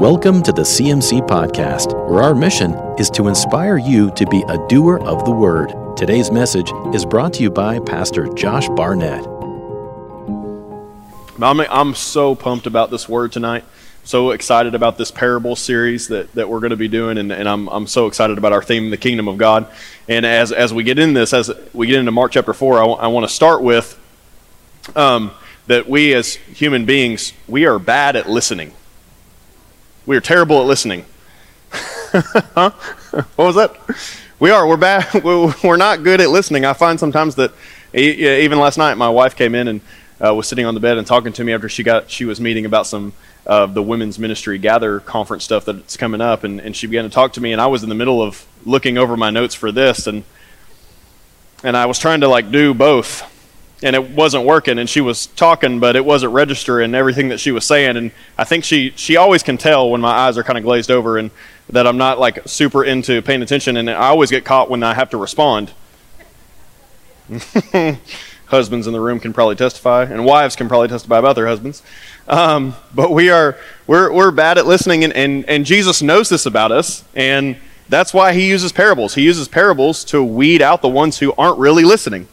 Welcome to the CMC Podcast, where our mission is to inspire you to be a doer of the word. Today's message is brought to you by Pastor Josh Barnett. I'm, I'm so pumped about this word tonight. So excited about this parable series that, that we're going to be doing, and, and I'm, I'm so excited about our theme, the kingdom of God. And as, as we get in this, as we get into Mark chapter 4, I, w- I want to start with um, that we as human beings, we are bad at listening. We are terrible at listening. huh? What was that? We are. We're bad. We're not good at listening. I find sometimes that even last night, my wife came in and uh, was sitting on the bed and talking to me after she got she was meeting about some of the women's ministry gather conference stuff that's coming up, and, and she began to talk to me, and I was in the middle of looking over my notes for this, and and I was trying to like do both and it wasn't working and she was talking but it wasn't registering everything that she was saying. And i think she she always can tell when my eyes are kind of glazed over and that i'm not like super into paying attention and i always get caught when i have to respond. Husbands in the room can probably testify and wives can probably testify about their husbands. Um, but we are we're, we're bad at listening and, and, and jesus knows this about us and that's why he uses parables. He uses parables to weed out the ones who aren't really listening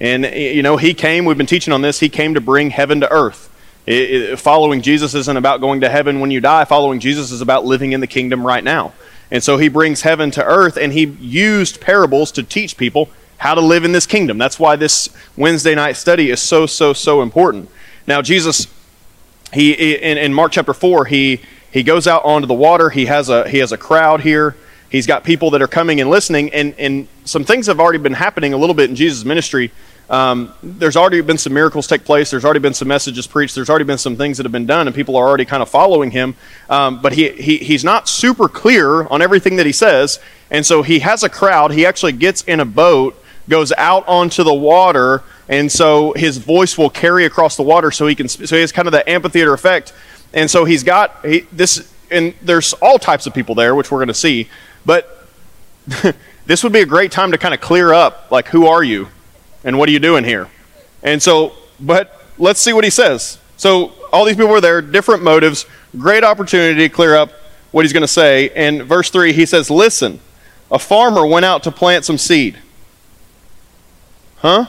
and, you know, he came, we've been teaching on this, he came to bring heaven to earth. It, it, following Jesus isn't about going to heaven when you die. Following Jesus is about living in the kingdom right now. And so he brings heaven to earth, and he used parables to teach people how to live in this kingdom. That's why this Wednesday night study is so, so, so important. Now, Jesus, he in, in Mark chapter 4, he, he goes out onto the water. He has a, he has a crowd here. He's got people that are coming and listening, and, and some things have already been happening a little bit in Jesus' ministry um, there's already been some miracles take place. There's already been some messages preached. There's already been some things that have been done, and people are already kind of following him. Um, but he, he, he's not super clear on everything that he says. And so he has a crowd. He actually gets in a boat, goes out onto the water, and so his voice will carry across the water so he can, so he has kind of the amphitheater effect. And so he's got he, this, and there's all types of people there, which we're going to see. But this would be a great time to kind of clear up, like, who are you? And what are you doing here? And so, but let's see what he says. So, all these people were there, different motives, great opportunity to clear up what he's going to say. And verse 3, he says, Listen, a farmer went out to plant some seed. Huh?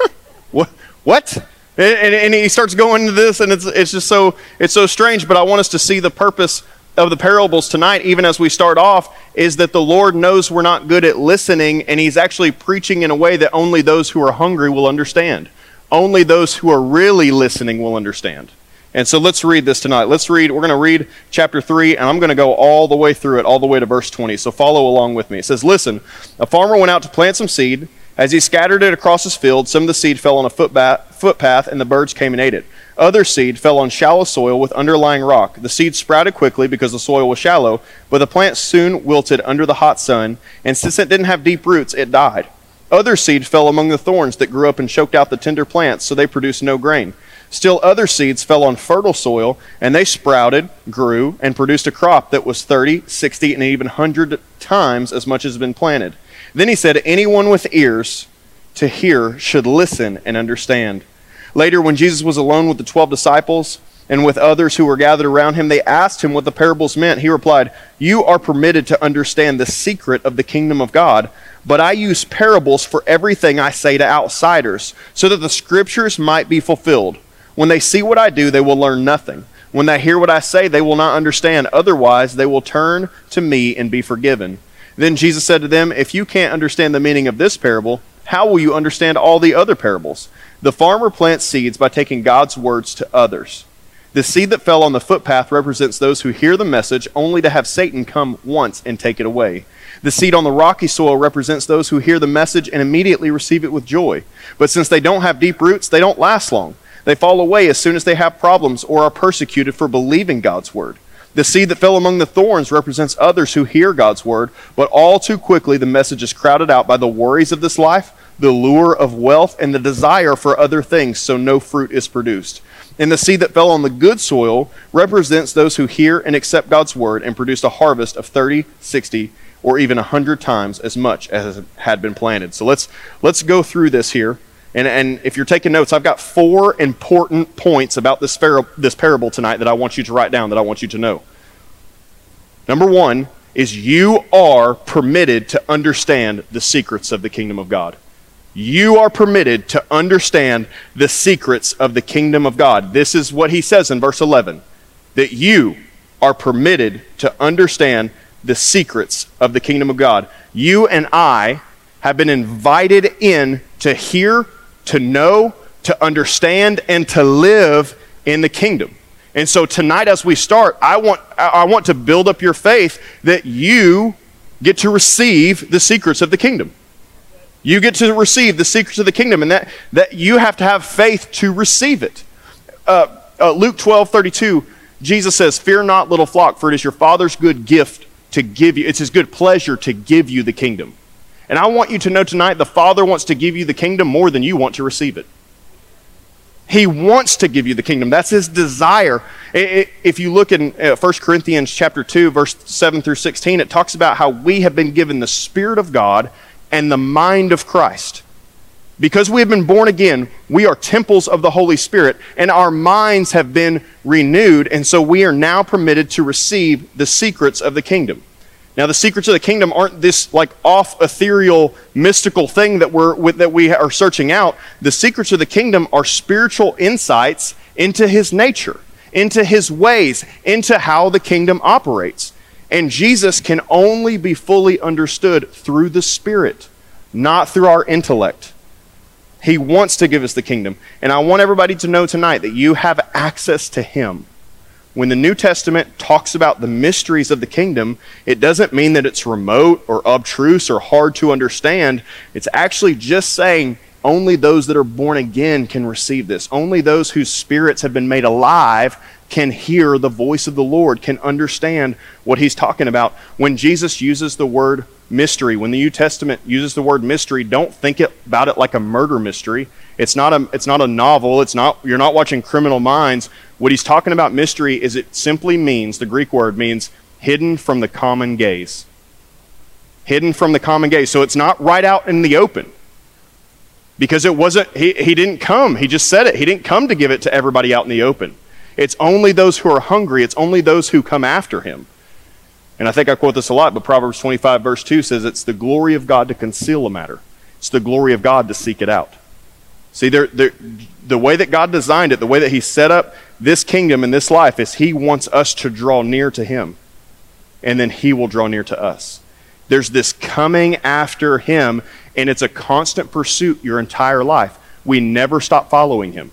what? What? And, and, he starts going into this, and it's, it's just so it's so strange. But I want us to see the purpose of the parables tonight, even as we start off, is that the Lord knows we're not good at listening, and He's actually preaching in a way that only those who are hungry will understand. Only those who are really listening will understand. And so let's read this tonight. Let's read, we're going to read chapter 3, and I'm going to go all the way through it, all the way to verse 20. So follow along with me. It says, Listen, a farmer went out to plant some seed. As he scattered it across his field, some of the seed fell on a footpath, and the birds came and ate it. Other seed fell on shallow soil with underlying rock. The seed sprouted quickly because the soil was shallow, but the plant soon wilted under the hot sun, and since it didn't have deep roots, it died. Other seed fell among the thorns that grew up and choked out the tender plants, so they produced no grain. Still other seeds fell on fertile soil, and they sprouted, grew, and produced a crop that was 30, 60, and even 100 times as much as had been planted. Then he said, Anyone with ears to hear should listen and understand. Later, when Jesus was alone with the twelve disciples and with others who were gathered around him, they asked him what the parables meant. He replied, You are permitted to understand the secret of the kingdom of God, but I use parables for everything I say to outsiders, so that the scriptures might be fulfilled. When they see what I do, they will learn nothing. When they hear what I say, they will not understand. Otherwise, they will turn to me and be forgiven. Then Jesus said to them, If you can't understand the meaning of this parable, how will you understand all the other parables? The farmer plants seeds by taking God's words to others. The seed that fell on the footpath represents those who hear the message only to have Satan come once and take it away. The seed on the rocky soil represents those who hear the message and immediately receive it with joy. But since they don't have deep roots, they don't last long. They fall away as soon as they have problems or are persecuted for believing God's word. The seed that fell among the thorns represents others who hear God's word, but all too quickly the message is crowded out by the worries of this life the lure of wealth, and the desire for other things, so no fruit is produced. And the seed that fell on the good soil represents those who hear and accept God's word and produce a harvest of 30, 60, or even 100 times as much as had been planted. So let's, let's go through this here. And, and if you're taking notes, I've got four important points about this, this parable tonight that I want you to write down, that I want you to know. Number one is you are permitted to understand the secrets of the kingdom of God. You are permitted to understand the secrets of the kingdom of God. This is what he says in verse 11 that you are permitted to understand the secrets of the kingdom of God. You and I have been invited in to hear, to know, to understand, and to live in the kingdom. And so tonight, as we start, I want, I want to build up your faith that you get to receive the secrets of the kingdom. You get to receive the secrets of the kingdom, and that, that you have to have faith to receive it. Uh, uh, Luke 12 32, Jesus says, Fear not, little flock, for it is your Father's good gift to give you, it's his good pleasure to give you the kingdom. And I want you to know tonight the Father wants to give you the kingdom more than you want to receive it. He wants to give you the kingdom. That's his desire. If you look in 1 uh, Corinthians chapter 2 verse 7 through 16, it talks about how we have been given the spirit of God and the mind of Christ. Because we have been born again, we are temples of the Holy Spirit, and our minds have been renewed, and so we are now permitted to receive the secrets of the kingdom. Now, the secrets of the kingdom aren't this like off ethereal, mystical thing that we're with, that we are searching out. The secrets of the kingdom are spiritual insights into His nature, into His ways, into how the kingdom operates. And Jesus can only be fully understood through the Spirit, not through our intellect. He wants to give us the kingdom. And I want everybody to know tonight that you have access to Him. When the New Testament talks about the mysteries of the kingdom, it doesn't mean that it's remote or obtruse or hard to understand. It's actually just saying only those that are born again can receive this. Only those whose spirits have been made alive can hear the voice of the Lord, can understand what he's talking about. When Jesus uses the word mystery, when the New Testament uses the word mystery, don't think about it like a murder mystery. It's not a, it's not a novel. It's not, you're not watching Criminal Minds. What he's talking about mystery is it simply means, the Greek word means hidden from the common gaze. Hidden from the common gaze. So it's not right out in the open because it wasn't he, he didn't come he just said it he didn't come to give it to everybody out in the open it's only those who are hungry, it's only those who come after him. And I think I quote this a lot, but Proverbs 25, verse 2 says, It's the glory of God to conceal a matter, it's the glory of God to seek it out. See, there, there, the way that God designed it, the way that He set up this kingdom and this life, is He wants us to draw near to Him, and then He will draw near to us. There's this coming after Him, and it's a constant pursuit your entire life. We never stop following Him.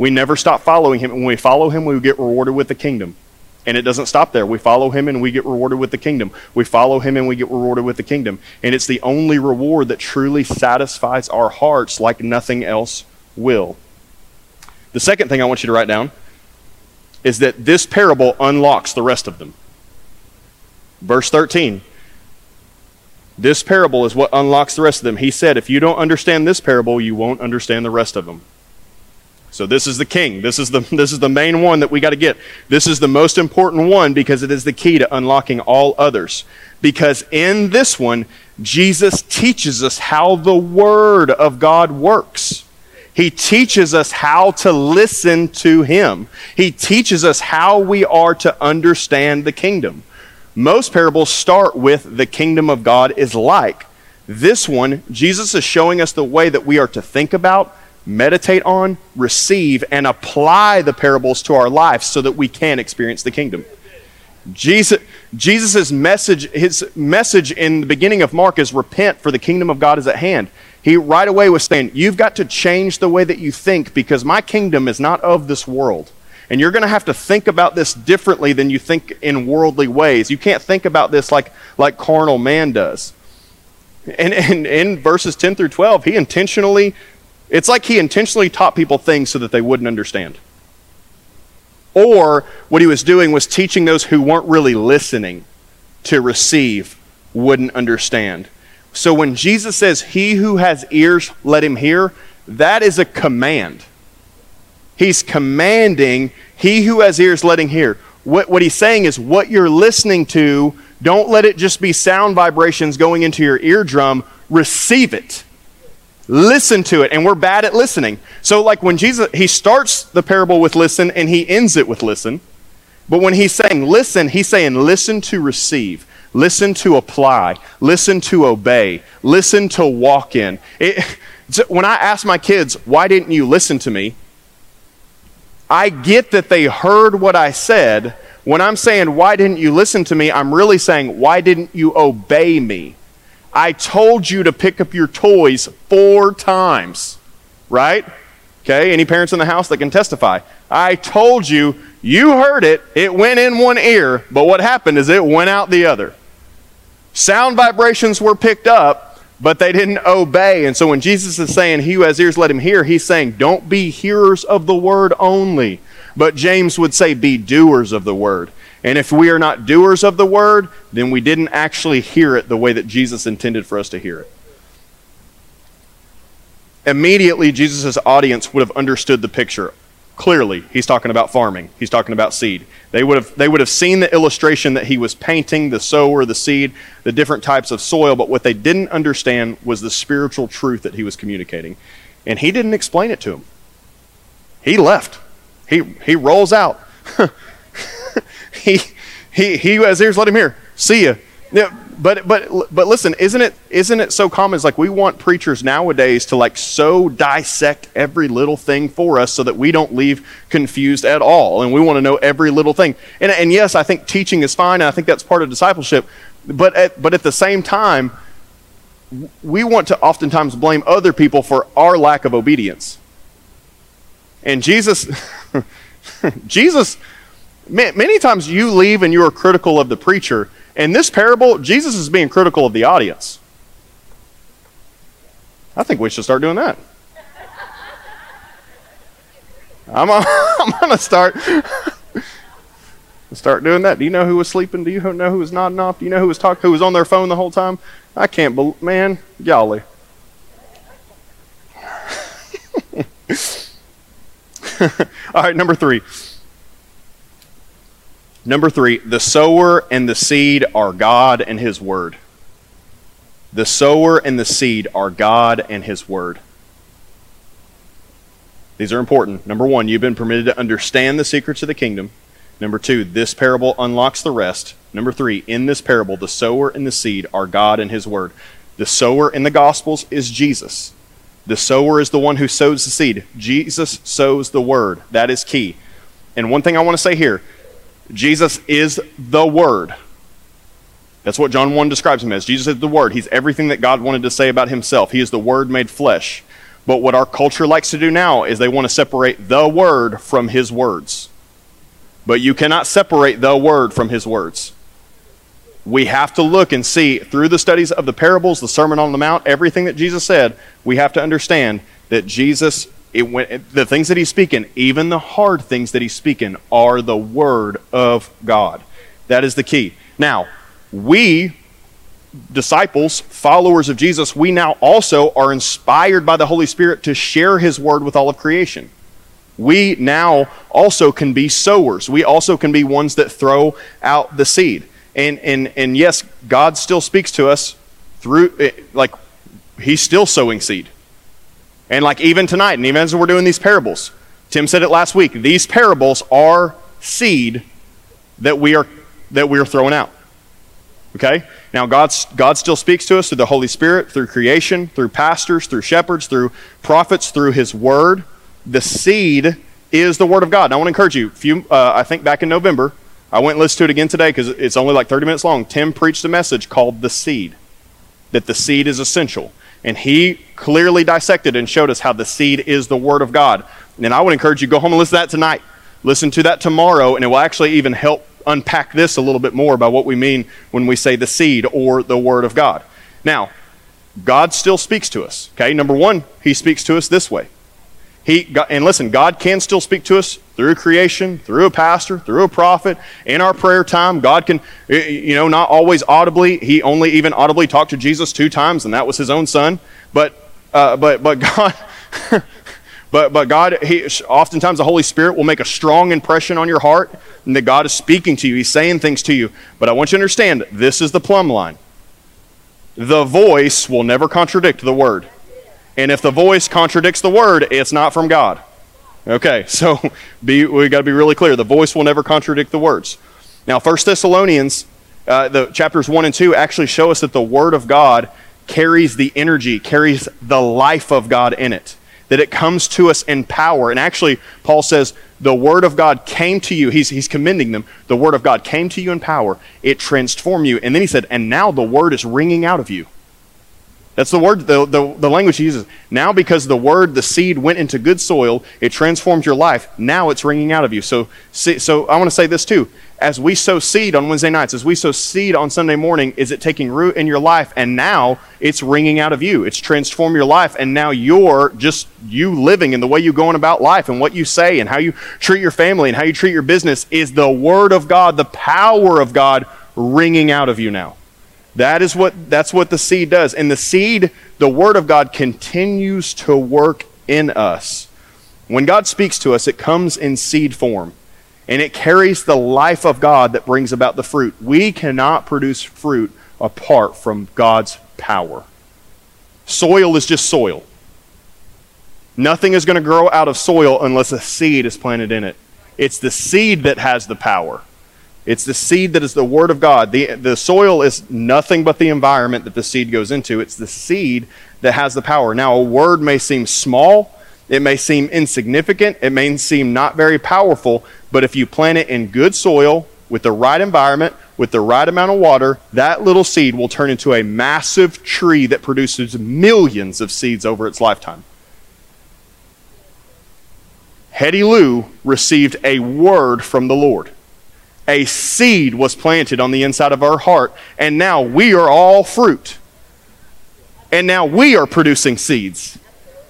We never stop following him. And when we follow him, we get rewarded with the kingdom. And it doesn't stop there. We follow him and we get rewarded with the kingdom. We follow him and we get rewarded with the kingdom. And it's the only reward that truly satisfies our hearts like nothing else will. The second thing I want you to write down is that this parable unlocks the rest of them. Verse 13. This parable is what unlocks the rest of them. He said, if you don't understand this parable, you won't understand the rest of them. So this is the king. This is the, this is the main one that we got to get. This is the most important one because it is the key to unlocking all others. Because in this one, Jesus teaches us how the Word of God works. He teaches us how to listen to Him. He teaches us how we are to understand the kingdom. Most parables start with the kingdom of God is like. This one, Jesus is showing us the way that we are to think about, meditate on, receive, and apply the parables to our life so that we can experience the kingdom. Jesus Jesus's message his message in the beginning of Mark is repent for the kingdom of God is at hand. He right away was saying, you've got to change the way that you think because my kingdom is not of this world. And you're going to have to think about this differently than you think in worldly ways. You can't think about this like like carnal man does. And, and in verses 10 through 12, he intentionally it's like he intentionally taught people things so that they wouldn't understand. Or what he was doing was teaching those who weren't really listening to receive wouldn't understand. So when Jesus says, He who has ears, let him hear, that is a command. He's commanding, He who has ears, let him hear. What, what he's saying is, what you're listening to, don't let it just be sound vibrations going into your eardrum. Receive it listen to it and we're bad at listening so like when jesus he starts the parable with listen and he ends it with listen But when he's saying listen, he's saying listen to receive, listen to apply, listen to obey, listen to walk in. It, when I ask my kids, why didn't you listen to me? I get that they heard what I said. When I'm saying, why didn't you listen to me? I'm really saying, why didn't you obey me? I told you to pick up your toys four times, right? Okay, any parents in the house that can testify? I told you, you heard it, it went in one ear, but what happened is it went out the other. Sound vibrations were picked up, but they didn't obey. And so when Jesus is saying, He who has ears, let him hear, he's saying, Don't be hearers of the word only. But James would say, Be doers of the word. And if we are not doers of the word, then we didn't actually hear it the way that Jesus intended for us to hear it. Immediately, Jesus' audience would have understood the picture. Clearly, he's talking about farming. He's talking about seed. They would have, they would have seen the illustration that he was painting the sower, the seed, the different types of soil, but what they didn't understand was the spiritual truth that he was communicating. And he didn't explain it to them. He left. He, he rolls out. he, he, he has ears, let him hear. See ya. Yeah, but but but listen, isn't it isn't it so common? It's like we want preachers nowadays to like so dissect every little thing for us so that we don't leave confused at all, and we want to know every little thing. And and yes, I think teaching is fine, and I think that's part of discipleship. But at, but at the same time, we want to oftentimes blame other people for our lack of obedience. And Jesus, Jesus, many times you leave and you are critical of the preacher in this parable, Jesus is being critical of the audience. I think we should start doing that. I'm, a, I'm gonna start start doing that. Do you know who was sleeping? Do you know who was nodding off? Do you know who was talking? Who was on their phone the whole time? I can't believe, man, golly. All right, number three. Number three, the sower and the seed are God and His Word. The sower and the seed are God and His Word. These are important. Number one, you've been permitted to understand the secrets of the kingdom. Number two, this parable unlocks the rest. Number three, in this parable, the sower and the seed are God and His Word. The sower in the Gospels is Jesus. The sower is the one who sows the seed. Jesus sows the Word. That is key. And one thing I want to say here Jesus is the Word. That's what John 1 describes him as. Jesus is the Word. He's everything that God wanted to say about himself. He is the Word made flesh. But what our culture likes to do now is they want to separate the Word from His words. But you cannot separate the Word from His words. We have to look and see through the studies of the parables, the Sermon on the Mount, everything that Jesus said, we have to understand that Jesus it went, the things that he's speaking, even the hard things that he's speaking, are the word of God. That is the key. Now, we, disciples, followers of Jesus, we now also are inspired by the Holy Spirit to share his word with all of creation. We now also can be sowers. We also can be ones that throw out the seed. And, and, and yes, God still speaks to us through, eh, like, he's still sowing seed. And like even tonight, and even as we're doing these parables, Tim said it last week, these parables are seed that we are that we are throwing out. Okay? Now God's, God still speaks to us through the Holy Spirit, through creation, through pastors, through shepherds, through prophets, through his word. The seed is the word of God. And I want to encourage you, uh, I think back in November, I went and listened to it again today because it's only like 30 minutes long. Tim preached a message called The Seed, that the seed is essential. And he clearly dissected and showed us how the seed is the Word of God. And I would encourage you go home and listen to that tonight. Listen to that tomorrow, and it will actually even help unpack this a little bit more by what we mean when we say the seed or the Word of God. Now, God still speaks to us. Okay, number one, He speaks to us this way. He and listen, God can still speak to us through creation, through a pastor, through a prophet, in our prayer time. God can, you know, not always audibly. He only even audibly talked to Jesus two times, and that was his own son. But, uh, but, but God. but, but God, he, oftentimes the Holy Spirit will make a strong impression on your heart, and that God is speaking to you. He's saying things to you. But I want you to understand this is the plumb line. The voice will never contradict the word. And if the voice contradicts the word, it's not from God. Okay, so be, we got to be really clear. The voice will never contradict the words. Now, First Thessalonians, uh, the chapters one and two actually show us that the Word of God carries the energy, carries the life of God in it. That it comes to us in power. And actually, Paul says the Word of God came to you. He's, he's commending them. The Word of God came to you in power. It transformed you. And then he said, and now the Word is ringing out of you. That's the word, the, the, the, language he uses. Now, because the word, the seed went into good soil, it transformed your life. Now it's ringing out of you. So, so I want to say this too. As we sow seed on Wednesday nights, as we sow seed on Sunday morning, is it taking root in your life? And now it's ringing out of you. It's transformed your life. And now you're just you living in the way you're going about life and what you say and how you treat your family and how you treat your business is the word of God, the power of God ringing out of you now. That is what that's what the seed does. And the seed, the word of God continues to work in us. When God speaks to us, it comes in seed form. And it carries the life of God that brings about the fruit. We cannot produce fruit apart from God's power. Soil is just soil. Nothing is going to grow out of soil unless a seed is planted in it. It's the seed that has the power. It's the seed that is the Word of God. The, the soil is nothing but the environment that the seed goes into. It's the seed that has the power. Now, a word may seem small, it may seem insignificant, it may seem not very powerful, but if you plant it in good soil, with the right environment, with the right amount of water, that little seed will turn into a massive tree that produces millions of seeds over its lifetime. Hetty Lou received a word from the Lord a seed was planted on the inside of our heart, and now we are all fruit. And now we are producing seeds.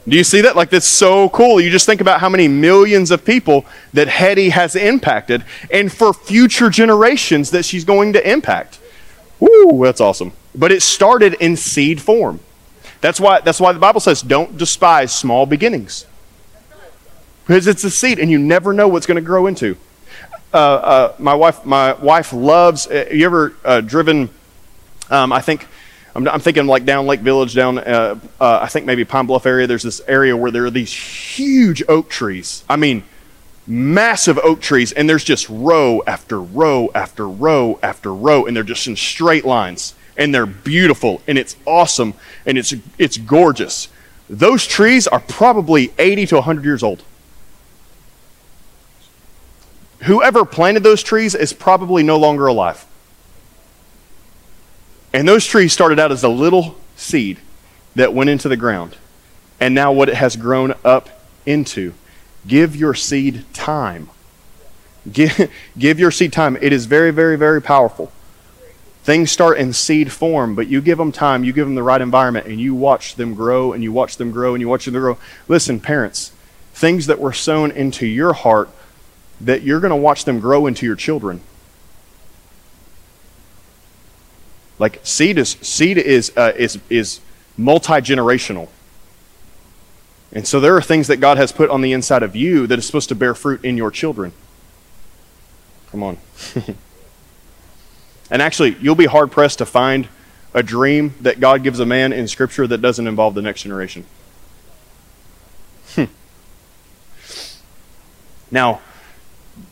Do you see that? Like, that's so cool. You just think about how many millions of people that Hetty has impacted, and for future generations that she's going to impact. Woo, that's awesome. But it started in seed form. That's why, that's why the Bible says don't despise small beginnings. Because it's a seed, and you never know what's going to grow into uh, uh, my wife, my wife loves. Uh, you ever driven? Um, I think I'm, I'm, thinking like down Lake Village, down I think maybe Pine Bluff area. There's this area where there are these huge oak trees. I mean, massive oak trees, and there's just row after row after row after row, and they're just in straight lines, and they're beautiful, and it's awesome, and it's it's gorgeous. Those trees are probably 80 to 100 years old whoever planted those trees is probably no longer alive. And those trees started out as a little seed that went into the ground. And now what it has grown up into. Give your seed time. Give, give your seed time. It is very, very, very powerful. Things start in seed form, but you give them time, you give them the right environment, and you watch them grow, and you watch them grow, and you watch them grow. Listen, parents, things that were sown into your heart that you're going to watch them grow into your children. Like seed is seed is uh, is is multi generational, and so there are things that God has put on the inside of you that is supposed to bear fruit in your children. Come on. and actually, you'll be hard pressed to find a dream that God gives a man in Scripture that doesn't involve the next generation. Now,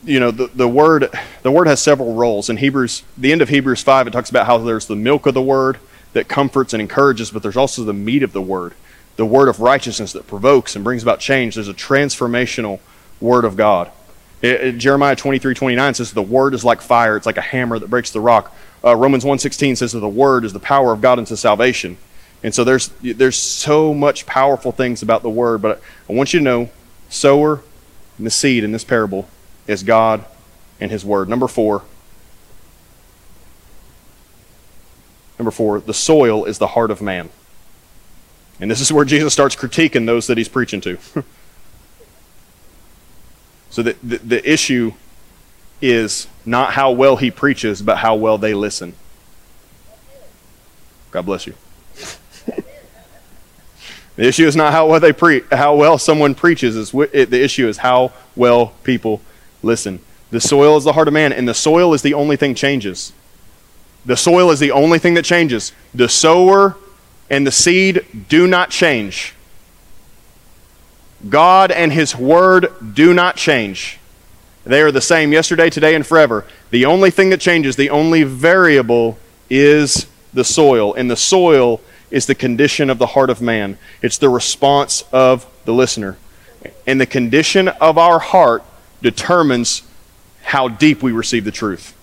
you know the, the word the word has several roles. In hebrews the end of hebrews 5 it talks about how there's the milk of the word that comforts and encourages but there's also the meat of the word the word of righteousness that provokes and brings about change. There's a transformational word of god. It, it, jeremiah 23 29 says the word is like fire. It's like a hammer that breaks the rock. Uh, romans 1.16 says that the word is the power of god unto salvation. And so there's there's so much powerful things about the word but i want you to know sower and the seed in this parable is God and His Word. Number four. Number four, the soil is the heart of man. And this is where Jesus starts critiquing those that he's preaching to. so the, the, the issue is not how well he preaches, but how well they listen. God bless you. the issue is not how well they pre- how well someone preaches. Is the issue is how well people Listen, the soil is the heart of man, and the soil is the only thing changes. The soil is the only thing that changes. The sower and the seed do not change. God and His Word do not change. They are the same yesterday, today, and forever. The only thing that changes, the only variable, is the soil. And the soil is the condition of the heart of man, it's the response of the listener. And the condition of our heart determines how deep we receive the truth.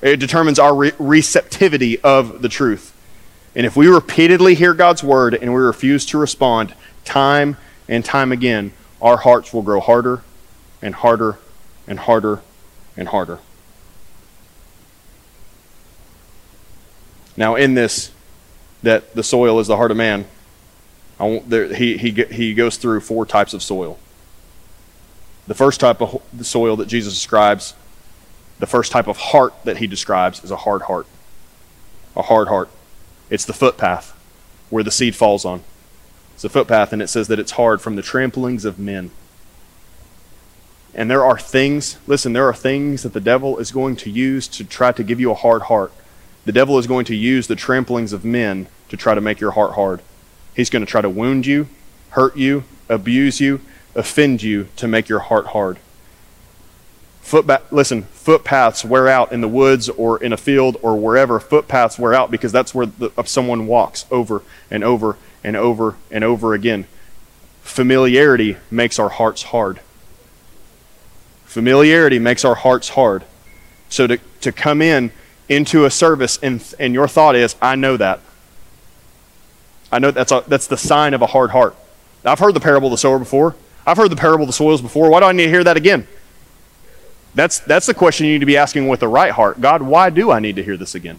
It determines our re- receptivity of the truth. And if we repeatedly hear God's word and we refuse to respond time and time again, our hearts will grow harder and harder and harder and harder. Now, in this, that the soil is the heart of man, there, he, he, he goes through four types of soil. The first type of soil that Jesus describes, the first type of heart that he describes, is a hard heart. A hard heart. It's the footpath where the seed falls on. It's a footpath, and it says that it's hard from the tramplings of men. And there are things, listen, there are things that the devil is going to use to try to give you a hard heart. The devil is going to use the tramplings of men to try to make your heart hard. He's going to try to wound you, hurt you, abuse you, offend you to make your heart hard. Footba- listen, footpaths wear out in the woods or in a field or wherever. Footpaths wear out because that's where the, someone walks over and over and over and over again. Familiarity makes our hearts hard. Familiarity makes our hearts hard. So to, to come in into a service and, and your thought is, I know that. I know that's, a, that's the sign of a hard heart. I've heard the parable of the sower before. I've heard the parable of the soils before. Why do I need to hear that again? That's, that's the question you need to be asking with the right heart. God, why do I need to hear this again?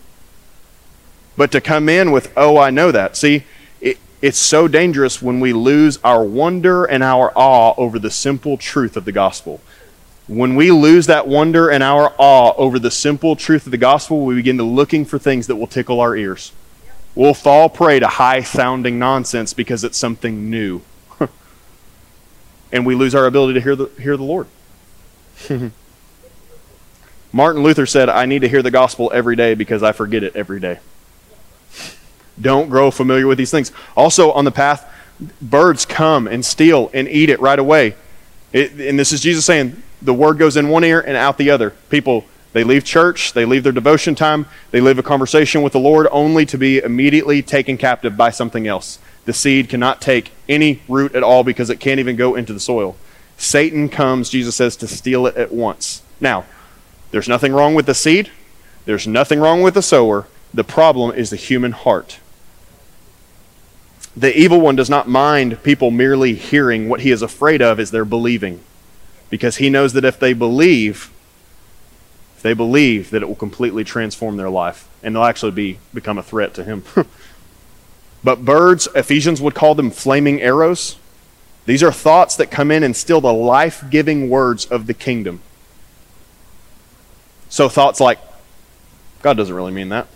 But to come in with, oh, I know that. See, it, it's so dangerous when we lose our wonder and our awe over the simple truth of the gospel. When we lose that wonder and our awe over the simple truth of the gospel, we begin to looking for things that will tickle our ears. We'll fall prey to high sounding nonsense because it's something new. And we lose our ability to hear the, hear the Lord. Martin Luther said, I need to hear the gospel every day because I forget it every day. Don't grow familiar with these things. Also, on the path, birds come and steal and eat it right away. It, and this is Jesus saying, the word goes in one ear and out the other. People, they leave church, they leave their devotion time, they leave a conversation with the Lord only to be immediately taken captive by something else. The seed cannot take any root at all because it can't even go into the soil. Satan comes, Jesus says, to steal it at once. Now, there's nothing wrong with the seed, there's nothing wrong with the sower. The problem is the human heart. The evil one does not mind people merely hearing. What he is afraid of is their believing because he knows that if they believe, if they believe that it will completely transform their life and they'll actually be become a threat to him. but birds, Ephesians would call them flaming arrows. These are thoughts that come in and steal the life-giving words of the kingdom. So thoughts like God doesn't really mean that.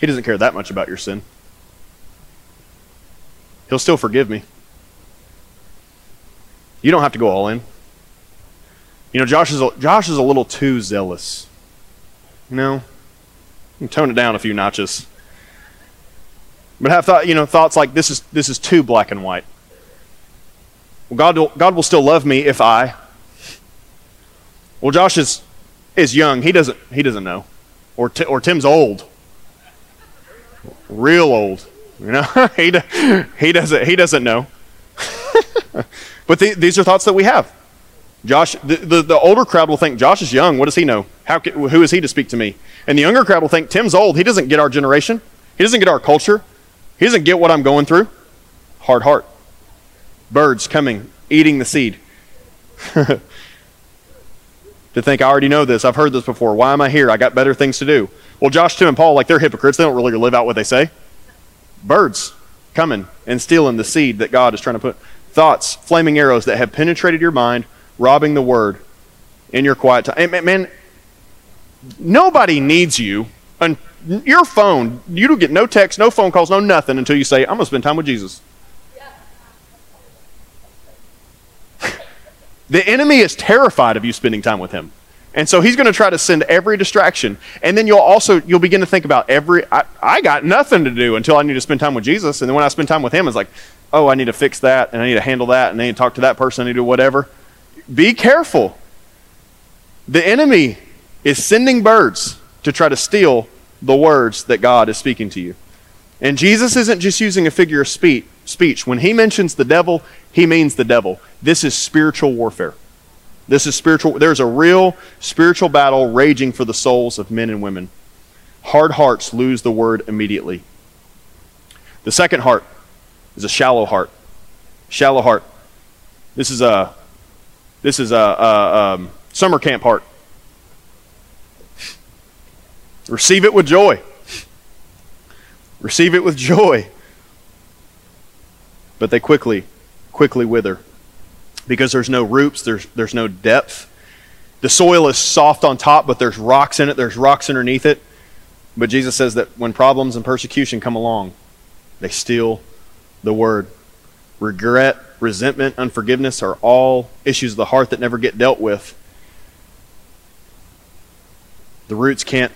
He doesn't care that much about your sin. He'll still forgive me. You don't have to go all in. You know, Josh is a, Josh is a little too zealous. You know, tone it down a few notches. But have thought, you know, thoughts like this is this is too black and white. Well, God will, God will still love me if I. Well, Josh is is young. He doesn't he doesn't know, or t- or Tim's old, real old. You know, he he doesn't he doesn't know. But the, these are thoughts that we have. Josh, the, the, the, older crowd will think, Josh is young. What does he know? How, who is he to speak to me? And the younger crowd will think, Tim's old. He doesn't get our generation. He doesn't get our culture. He doesn't get what I'm going through. Hard heart. Birds coming, eating the seed. to think, I already know this. I've heard this before. Why am I here? I got better things to do. Well, Josh, Tim, and Paul, like they're hypocrites. They don't really live out what they say. Birds coming and stealing the seed that God is trying to put thoughts, flaming arrows that have penetrated your mind, robbing the word in your quiet time. Man, nobody needs you. Your phone, you don't get no text, no phone calls, no nothing until you say, I'm going to spend time with Jesus. the enemy is terrified of you spending time with him. And so he's going to try to send every distraction. And then you'll also you'll begin to think about every I, I got nothing to do until I need to spend time with Jesus. And then when I spend time with him, it's like, oh, I need to fix that, and I need to handle that, and I need to talk to that person, I need to do whatever. Be careful. The enemy is sending birds to try to steal the words that God is speaking to you. And Jesus isn't just using a figure of speech. When he mentions the devil, he means the devil. This is spiritual warfare. This is spiritual. There's a real spiritual battle raging for the souls of men and women. Hard hearts lose the word immediately. The second heart is a shallow heart. Shallow heart. This is a this is a, a um, summer camp heart. Receive it with joy. Receive it with joy. But they quickly, quickly wither because there's no roots, there's, there's no depth. The soil is soft on top, but there's rocks in it, there's rocks underneath it. But Jesus says that when problems and persecution come along, they steal the word. Regret, resentment, unforgiveness are all issues of the heart that never get dealt with. The roots can't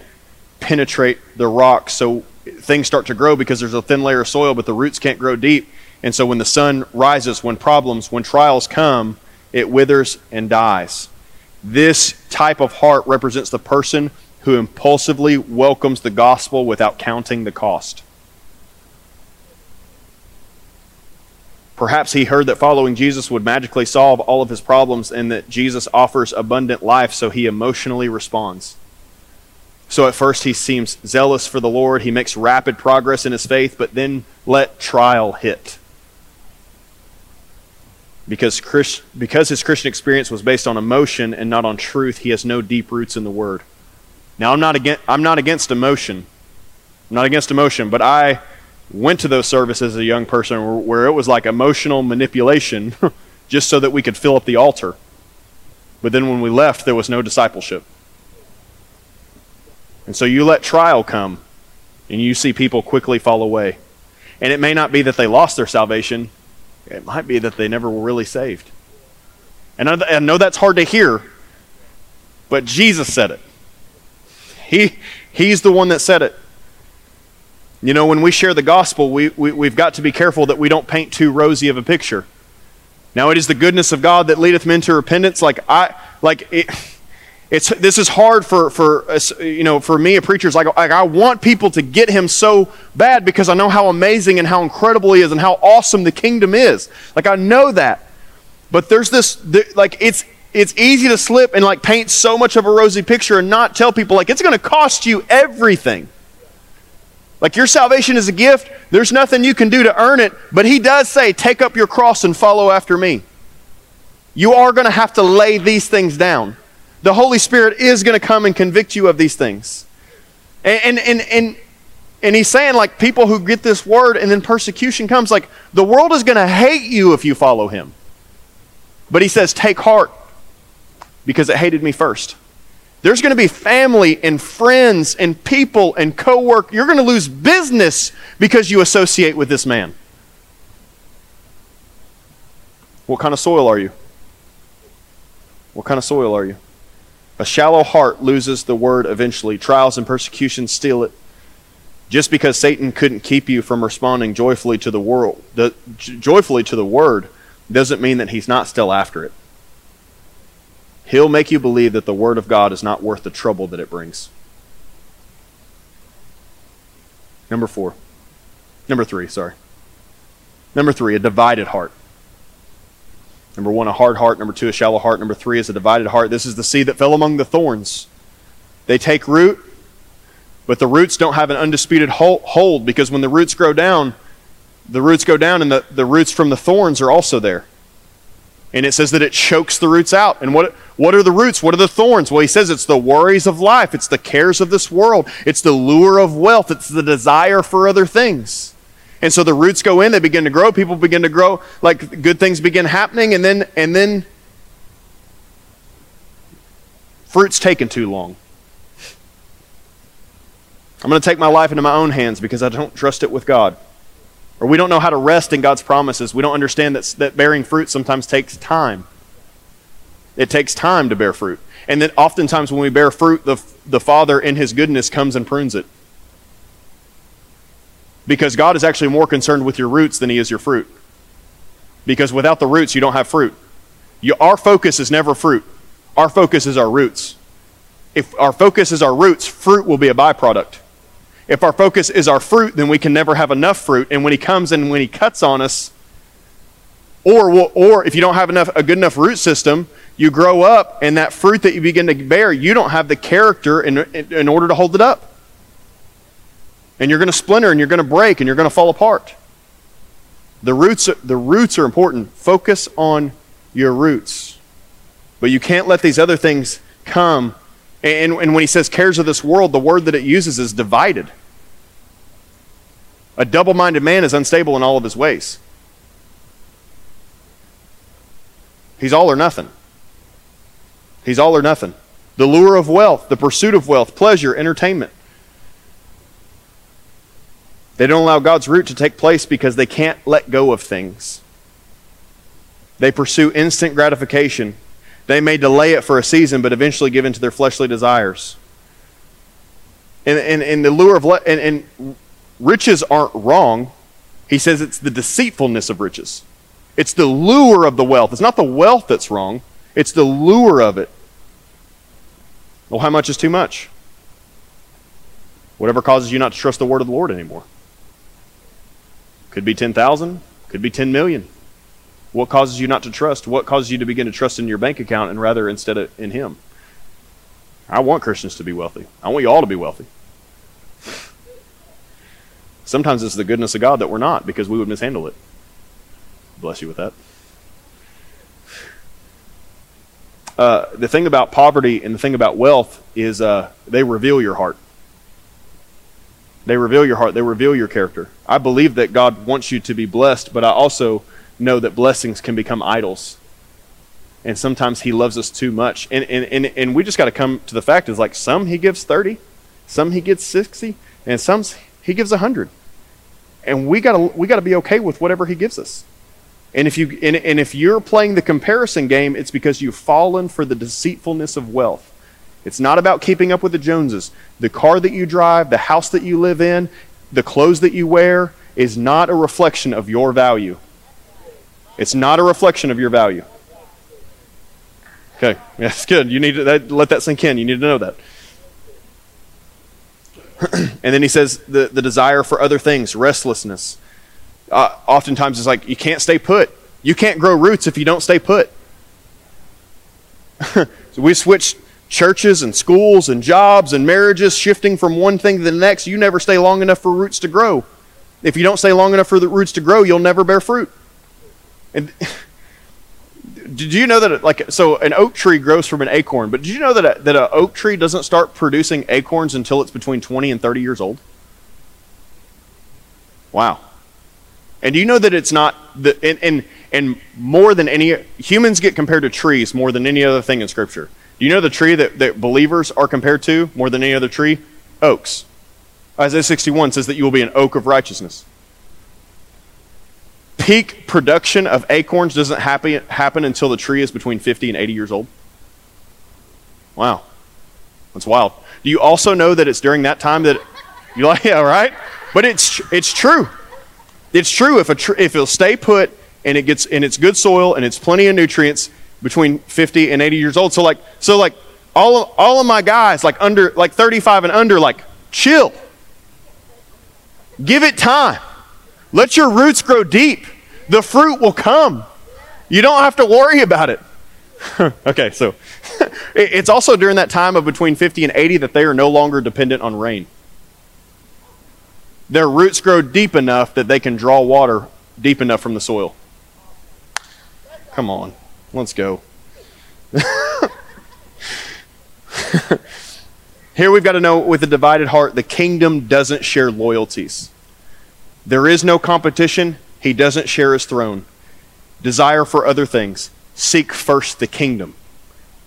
penetrate the rock, so things start to grow because there's a thin layer of soil, but the roots can't grow deep. And so when the sun rises, when problems, when trials come, it withers and dies. This type of heart represents the person who impulsively welcomes the gospel without counting the cost. Perhaps he heard that following Jesus would magically solve all of his problems and that Jesus offers abundant life, so he emotionally responds. So at first he seems zealous for the Lord, he makes rapid progress in his faith, but then let trial hit because, Christ, because his Christian experience was based on emotion and not on truth, he has no deep roots in the Word. Now, I'm not, against, I'm not against emotion. I'm not against emotion, but I went to those services as a young person where it was like emotional manipulation just so that we could fill up the altar. But then when we left, there was no discipleship. And so you let trial come, and you see people quickly fall away. And it may not be that they lost their salvation, it might be that they never were really saved. And I know that's hard to hear, but Jesus said it. He, he's the one that said it. You know, when we share the gospel, we, we, we've got to be careful that we don't paint too rosy of a picture. Now, it is the goodness of God that leadeth men to repentance. Like, I, like, it, it's this is hard for for you know for me a preacher is like, like I want people to get him so bad because I know how amazing and how incredible he is and how awesome the kingdom is. Like I know that, but there's this like it's it's easy to slip and like paint so much of a rosy picture and not tell people like it's going to cost you everything. Like your salvation is a gift. There's nothing you can do to earn it, but he does say, "Take up your cross and follow after me." You are going to have to lay these things down the Holy Spirit is going to come and convict you of these things. And, and, and, and, and he's saying, like, people who get this word and then persecution comes, like, the world is going to hate you if you follow him. But he says, take heart because it hated me first. There's going to be family and friends and people and co work. You're going to lose business because you associate with this man. What kind of soil are you? What kind of soil are you? A shallow heart loses the word eventually. Trials and persecutions steal it. Just because Satan couldn't keep you from responding joyfully to the world, the, joyfully to the word, doesn't mean that he's not still after it. He'll make you believe that the word of God is not worth the trouble that it brings. Number four. Number three, sorry. Number three, a divided heart. Number one, a hard heart. Number two, a shallow heart. Number three is a divided heart. This is the seed that fell among the thorns. They take root, but the roots don't have an undisputed hold because when the roots grow down, the roots go down and the, the roots from the thorns are also there. And it says that it chokes the roots out. And what, what are the roots? What are the thorns? Well, he says it's the worries of life, it's the cares of this world, it's the lure of wealth, it's the desire for other things. And so the roots go in, they begin to grow, people begin to grow, like good things begin happening, and then and then fruit's taken too long. I'm going to take my life into my own hands because I don't trust it with God. Or we don't know how to rest in God's promises. We don't understand that, that bearing fruit sometimes takes time. It takes time to bear fruit. And then oftentimes when we bear fruit, the, the Father in His goodness comes and prunes it. Because God is actually more concerned with your roots than He is your fruit. Because without the roots, you don't have fruit. You, our focus is never fruit, our focus is our roots. If our focus is our roots, fruit will be a byproduct. If our focus is our fruit, then we can never have enough fruit. And when he comes and when he cuts on us, or, or if you don't have enough, a good enough root system, you grow up and that fruit that you begin to bear, you don't have the character in, in, in order to hold it up. And you're going to splinter and you're going to break and you're going to fall apart. The roots, the roots are important. Focus on your roots. But you can't let these other things come. And, and when he says cares of this world, the word that it uses is divided. A double minded man is unstable in all of his ways. He's all or nothing. He's all or nothing. The lure of wealth, the pursuit of wealth, pleasure, entertainment. They don't allow God's root to take place because they can't let go of things. They pursue instant gratification. They may delay it for a season, but eventually give in to their fleshly desires. And, and, and the lure of, le- and, and riches aren't wrong. He says it's the deceitfulness of riches. It's the lure of the wealth. It's not the wealth that's wrong, it's the lure of it. Well, how much is too much? Whatever causes you not to trust the word of the Lord anymore. Could be 10,000, could be 10 million. What causes you not to trust? What causes you to begin to trust in your bank account and rather instead of in Him? I want Christians to be wealthy. I want you all to be wealthy. Sometimes it's the goodness of God that we're not because we would mishandle it. Bless you with that. Uh, the thing about poverty and the thing about wealth is uh, they reveal your heart. They reveal your heart. They reveal your character. I believe that God wants you to be blessed, but I also know that blessings can become idols. And sometimes He loves us too much. And, and, and, and we just got to come to the fact is like some He gives 30, some He gives 60, and some He gives 100. And we got to we got to be okay with whatever He gives us. And if, you, and, and if you're playing the comparison game, it's because you've fallen for the deceitfulness of wealth. It's not about keeping up with the Joneses. The car that you drive, the house that you live in, the clothes that you wear is not a reflection of your value. It's not a reflection of your value. Okay, that's good. You need to that, let that sink in. You need to know that. and then he says the, the desire for other things, restlessness. Uh, oftentimes it's like you can't stay put. You can't grow roots if you don't stay put. so we switched churches and schools and jobs and marriages shifting from one thing to the next, you never stay long enough for roots to grow. If you don't stay long enough for the roots to grow, you'll never bear fruit. And did you know that like so an oak tree grows from an acorn, but did you know that that an oak tree doesn't start producing acorns until it's between 20 and 30 years old? Wow. And do you know that it's not the and, and and more than any humans get compared to trees more than any other thing in scripture. You know the tree that, that believers are compared to more than any other tree? Oaks. Isaiah 61 says that you will be an oak of righteousness. Peak production of acorns doesn't happen, happen until the tree is between 50 and 80 years old. Wow. That's wild. Do you also know that it's during that time that you're like, yeah, right? But it's, it's true. It's true. If, a tr- if it'll stay put and it gets in its good soil and it's plenty of nutrients, between 50 and 80 years old. So like, so like all of, all of my guys, like under, like 35 and under, like chill. Give it time. Let your roots grow deep. The fruit will come. You don't have to worry about it. okay, so it's also during that time of between 50 and 80 that they are no longer dependent on rain. Their roots grow deep enough that they can draw water deep enough from the soil. Come on. Let's go. Here we've got to know with a divided heart, the kingdom doesn't share loyalties. There is no competition. He doesn't share his throne. Desire for other things. Seek first the kingdom,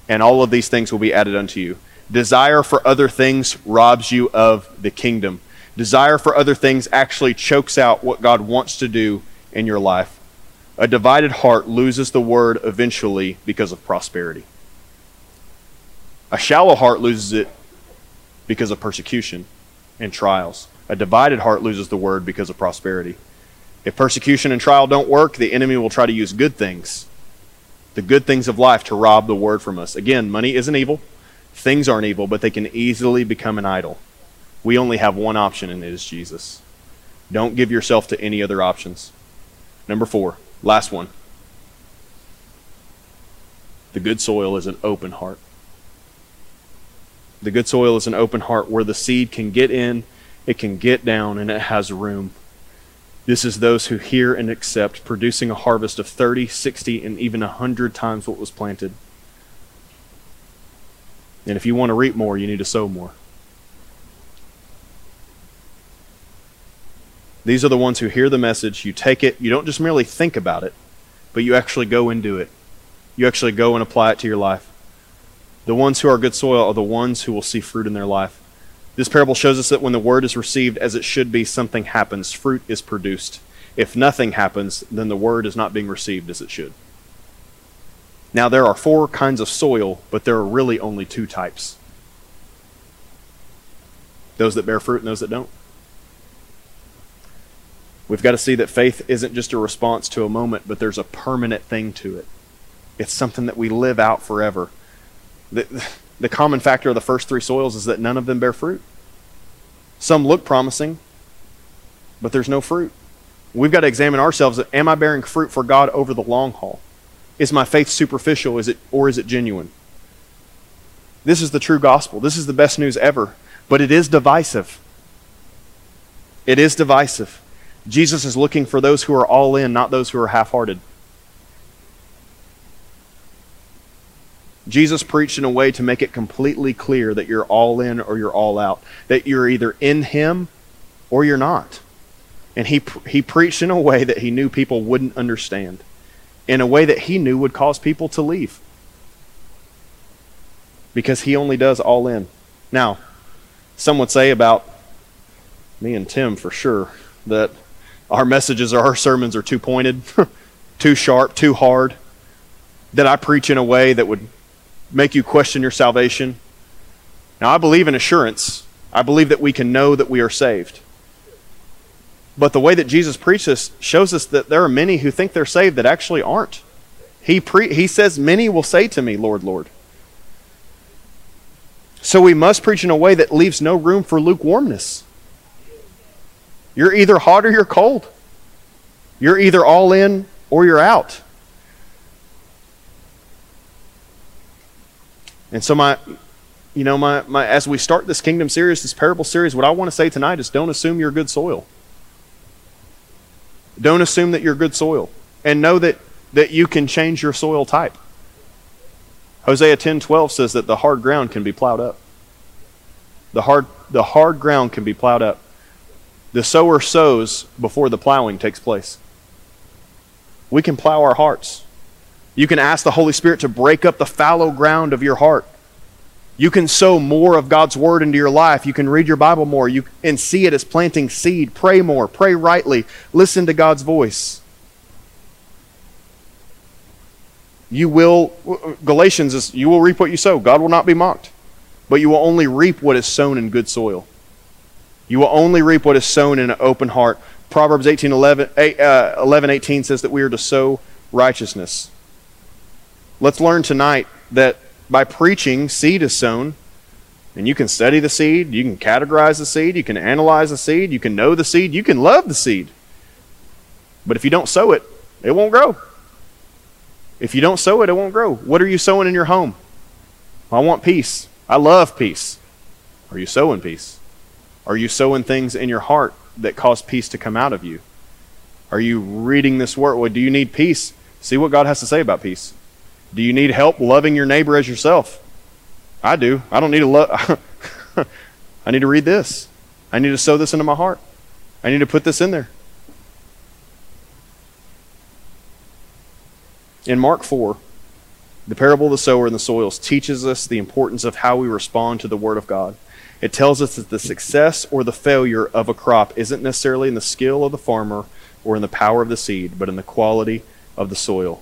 and all of these things will be added unto you. Desire for other things robs you of the kingdom. Desire for other things actually chokes out what God wants to do in your life. A divided heart loses the word eventually because of prosperity. A shallow heart loses it because of persecution and trials. A divided heart loses the word because of prosperity. If persecution and trial don't work, the enemy will try to use good things, the good things of life, to rob the word from us. Again, money isn't evil, things aren't evil, but they can easily become an idol. We only have one option, and it is Jesus. Don't give yourself to any other options. Number four, last one. The good soil is an open heart. The good soil is an open heart where the seed can get in, it can get down, and it has room. This is those who hear and accept, producing a harvest of 30, 60, and even 100 times what was planted. And if you want to reap more, you need to sow more. These are the ones who hear the message, you take it, you don't just merely think about it, but you actually go and do it. You actually go and apply it to your life. The ones who are good soil are the ones who will see fruit in their life. This parable shows us that when the word is received as it should be, something happens. Fruit is produced. If nothing happens, then the word is not being received as it should. Now, there are four kinds of soil, but there are really only two types those that bear fruit and those that don't. We've got to see that faith isn't just a response to a moment, but there's a permanent thing to it. It's something that we live out forever. The, the common factor of the first three soils is that none of them bear fruit. Some look promising, but there's no fruit. We've got to examine ourselves. Am I bearing fruit for God over the long haul? Is my faith superficial is it, or is it genuine? This is the true gospel. This is the best news ever, but it is divisive. It is divisive. Jesus is looking for those who are all in, not those who are half hearted. Jesus preached in a way to make it completely clear that you're all in or you're all out, that you're either in Him or you're not. And he, he preached in a way that he knew people wouldn't understand, in a way that he knew would cause people to leave. Because he only does all in. Now, some would say about me and Tim for sure that our messages or our sermons are too pointed, too sharp, too hard, that I preach in a way that would make you question your salvation. Now, I believe in assurance. I believe that we can know that we are saved. But the way that Jesus preaches shows us that there are many who think they're saved that actually aren't. He, pre- he says, Many will say to me, Lord, Lord. So we must preach in a way that leaves no room for lukewarmness. You're either hot or you're cold. You're either all in or you're out. And so my you know my, my as we start this kingdom series, this parable series, what I want to say tonight is don't assume you're good soil. Don't assume that you're good soil. And know that, that you can change your soil type. Hosea 10:12 says that the hard ground can be plowed up. The hard, the hard ground can be plowed up. The sower sows before the plowing takes place. We can plow our hearts. You can ask the Holy Spirit to break up the fallow ground of your heart. You can sow more of God's word into your life. You can read your Bible more you, and see it as planting seed. Pray more. Pray rightly. Listen to God's voice. You will, Galatians is, you will reap what you sow. God will not be mocked. But you will only reap what is sown in good soil. You will only reap what is sown in an open heart. Proverbs 18, 11, 8, uh, 11 18 says that we are to sow righteousness. Let's learn tonight that by preaching, seed is sown. And you can study the seed, you can categorize the seed, you can analyze the seed, you can know the seed, you can love the seed. But if you don't sow it, it won't grow. If you don't sow it, it won't grow. What are you sowing in your home? I want peace. I love peace. Are you sowing peace? Are you sowing things in your heart that cause peace to come out of you? Are you reading this word? Well, do you need peace? See what God has to say about peace. Do you need help loving your neighbor as yourself? I do. I don't need to love. I need to read this. I need to sow this into my heart. I need to put this in there. In Mark 4, the parable of the sower and the soils teaches us the importance of how we respond to the Word of God. It tells us that the success or the failure of a crop isn't necessarily in the skill of the farmer or in the power of the seed, but in the quality of the soil.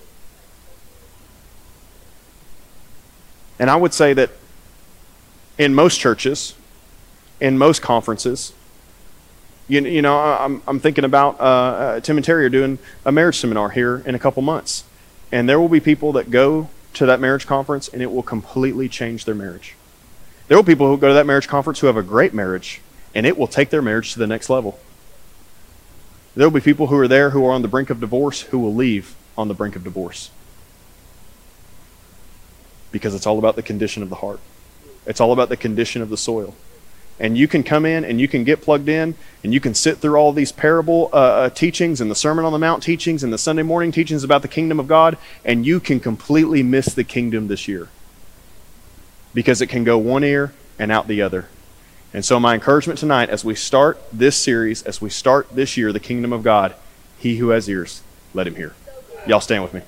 And I would say that in most churches, in most conferences, You, you know, I'm, I'm thinking about uh, Tim and Terry are doing a marriage seminar here in a couple months. And there will be people that go to that marriage conference and it will completely change their marriage. There will be people who go to that marriage conference who have a great marriage and it will take their marriage to the next level. There will be people who are there who are on the brink of divorce who will leave on the brink of divorce. Because it's all about the condition of the heart, it's all about the condition of the soil and you can come in and you can get plugged in and you can sit through all these parable uh, uh, teachings and the Sermon on the Mount teachings and the Sunday morning teachings about the kingdom of God, and you can completely miss the kingdom this year because it can go one ear and out the other. And so, my encouragement tonight as we start this series, as we start this year, the kingdom of God, he who has ears, let him hear. Y'all stand with me.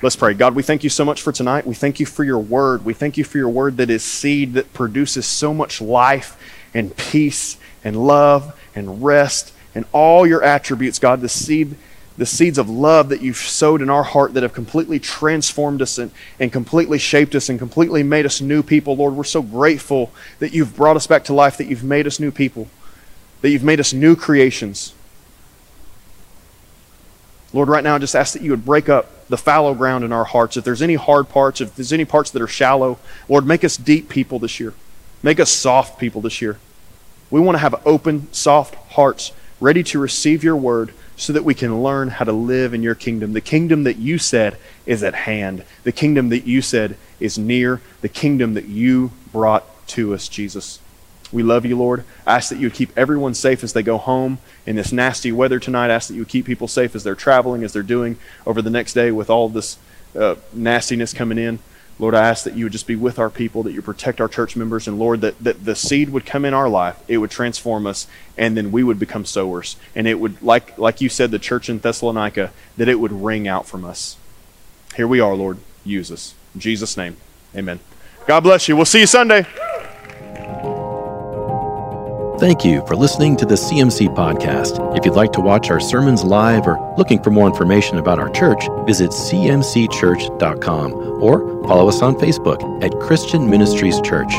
Let's pray. God, we thank you so much for tonight. We thank you for your word. We thank you for your word that is seed that produces so much life and peace and love and rest and all your attributes, God, the seed the seeds of love that you've sowed in our heart that have completely transformed us and, and completely shaped us and completely made us new people. Lord, we're so grateful that you've brought us back to life, that you've made us new people, that you've made us new creations. Lord, right now, I just ask that you would break up the fallow ground in our hearts. If there's any hard parts, if there's any parts that are shallow, Lord, make us deep people this year. Make us soft people this year. We want to have open, soft hearts ready to receive your word so that we can learn how to live in your kingdom. The kingdom that you said is at hand, the kingdom that you said is near, the kingdom that you brought to us, Jesus. We love you, Lord. I ask that you would keep everyone safe as they go home in this nasty weather tonight. I ask that you would keep people safe as they're traveling, as they're doing over the next day with all this uh, nastiness coming in. Lord, I ask that you would just be with our people, that you protect our church members, and Lord, that, that the seed would come in our life, it would transform us, and then we would become sowers. And it would, like, like you said, the church in Thessalonica, that it would ring out from us. Here we are, Lord. Use us. In Jesus' name, amen. God bless you. We'll see you Sunday. Thank you for listening to the CMC podcast. If you'd like to watch our sermons live or looking for more information about our church, visit cmcchurch.com or follow us on Facebook at Christian Ministries Church.